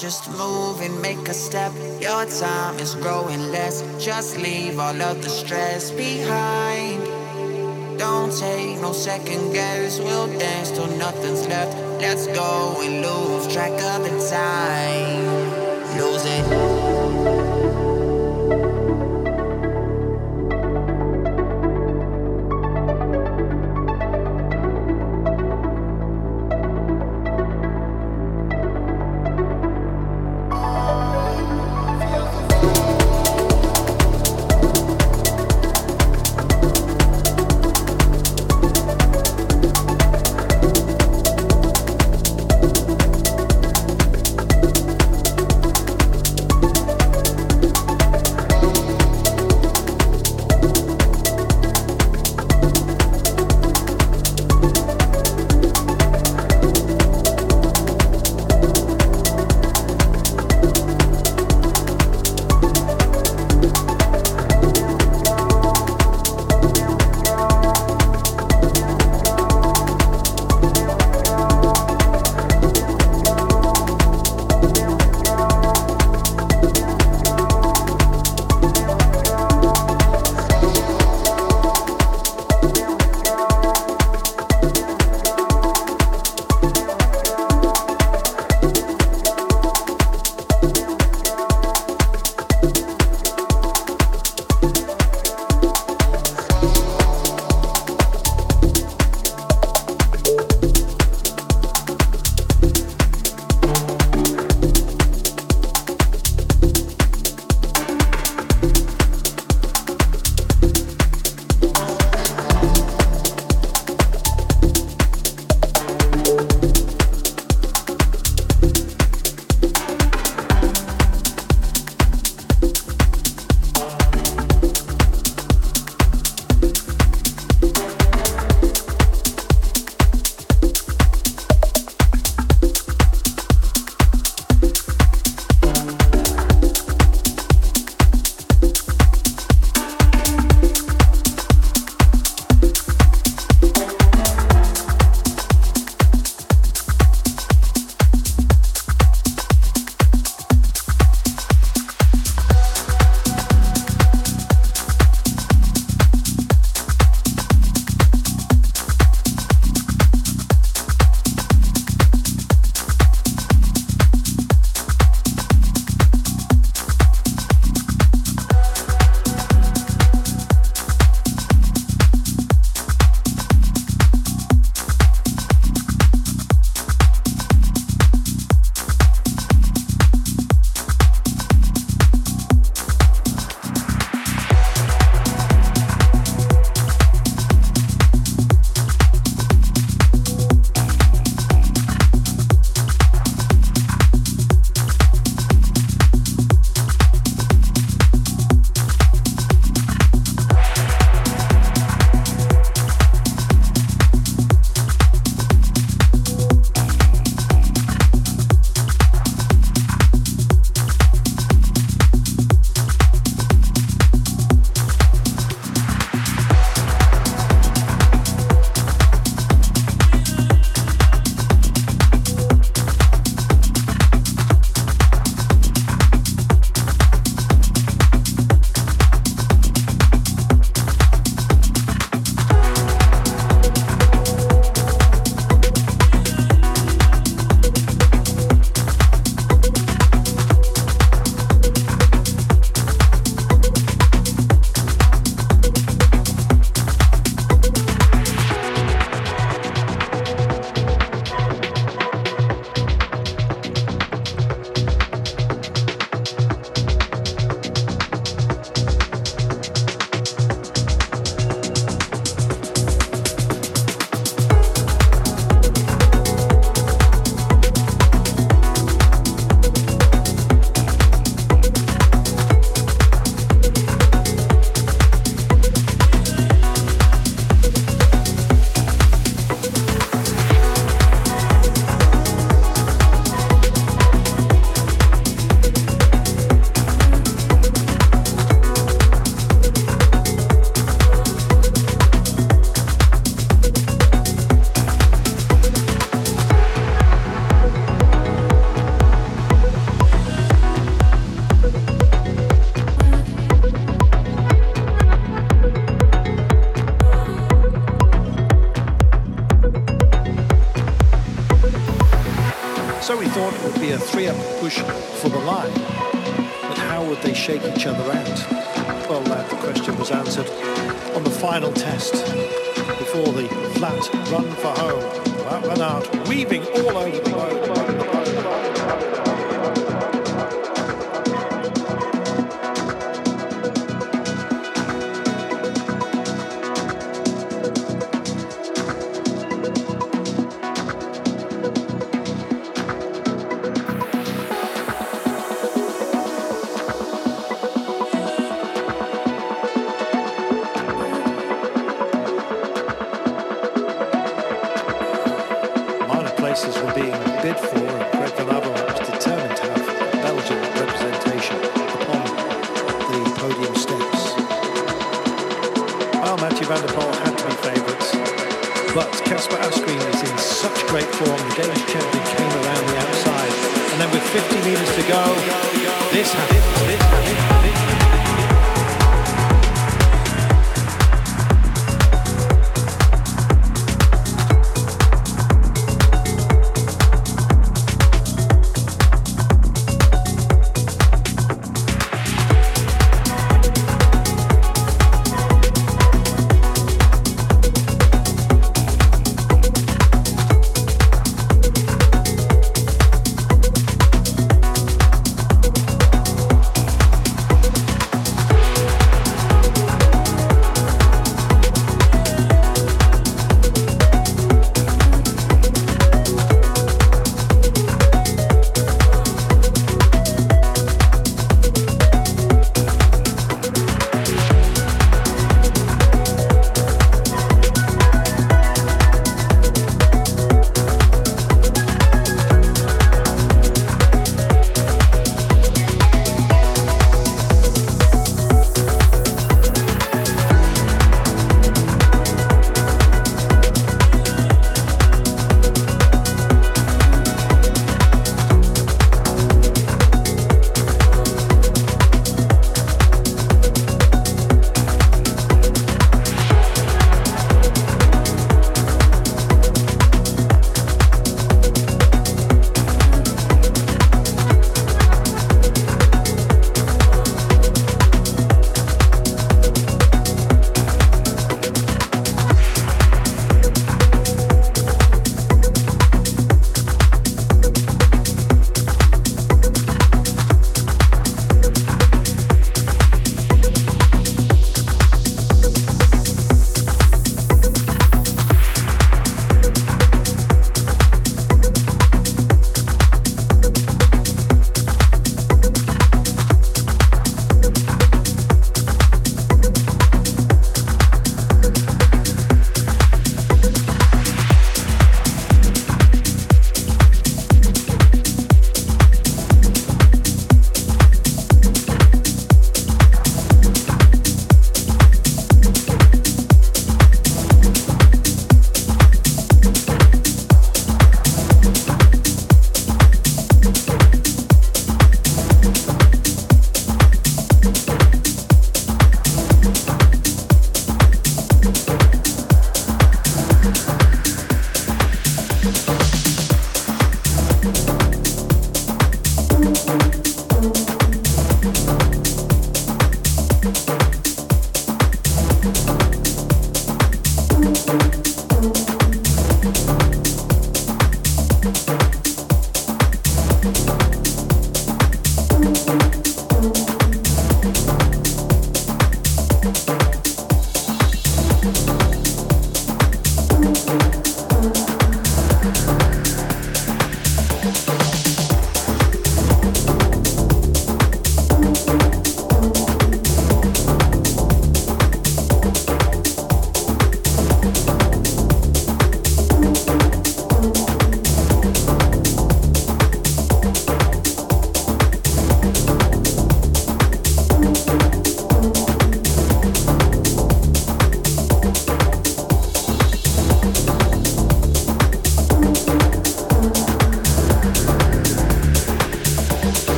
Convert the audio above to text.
just move and make a step. Your time is growing less. Just leave all of the stress behind. Don't take no second guess. We'll dance till nothing's left. Let's go and lose track of the time.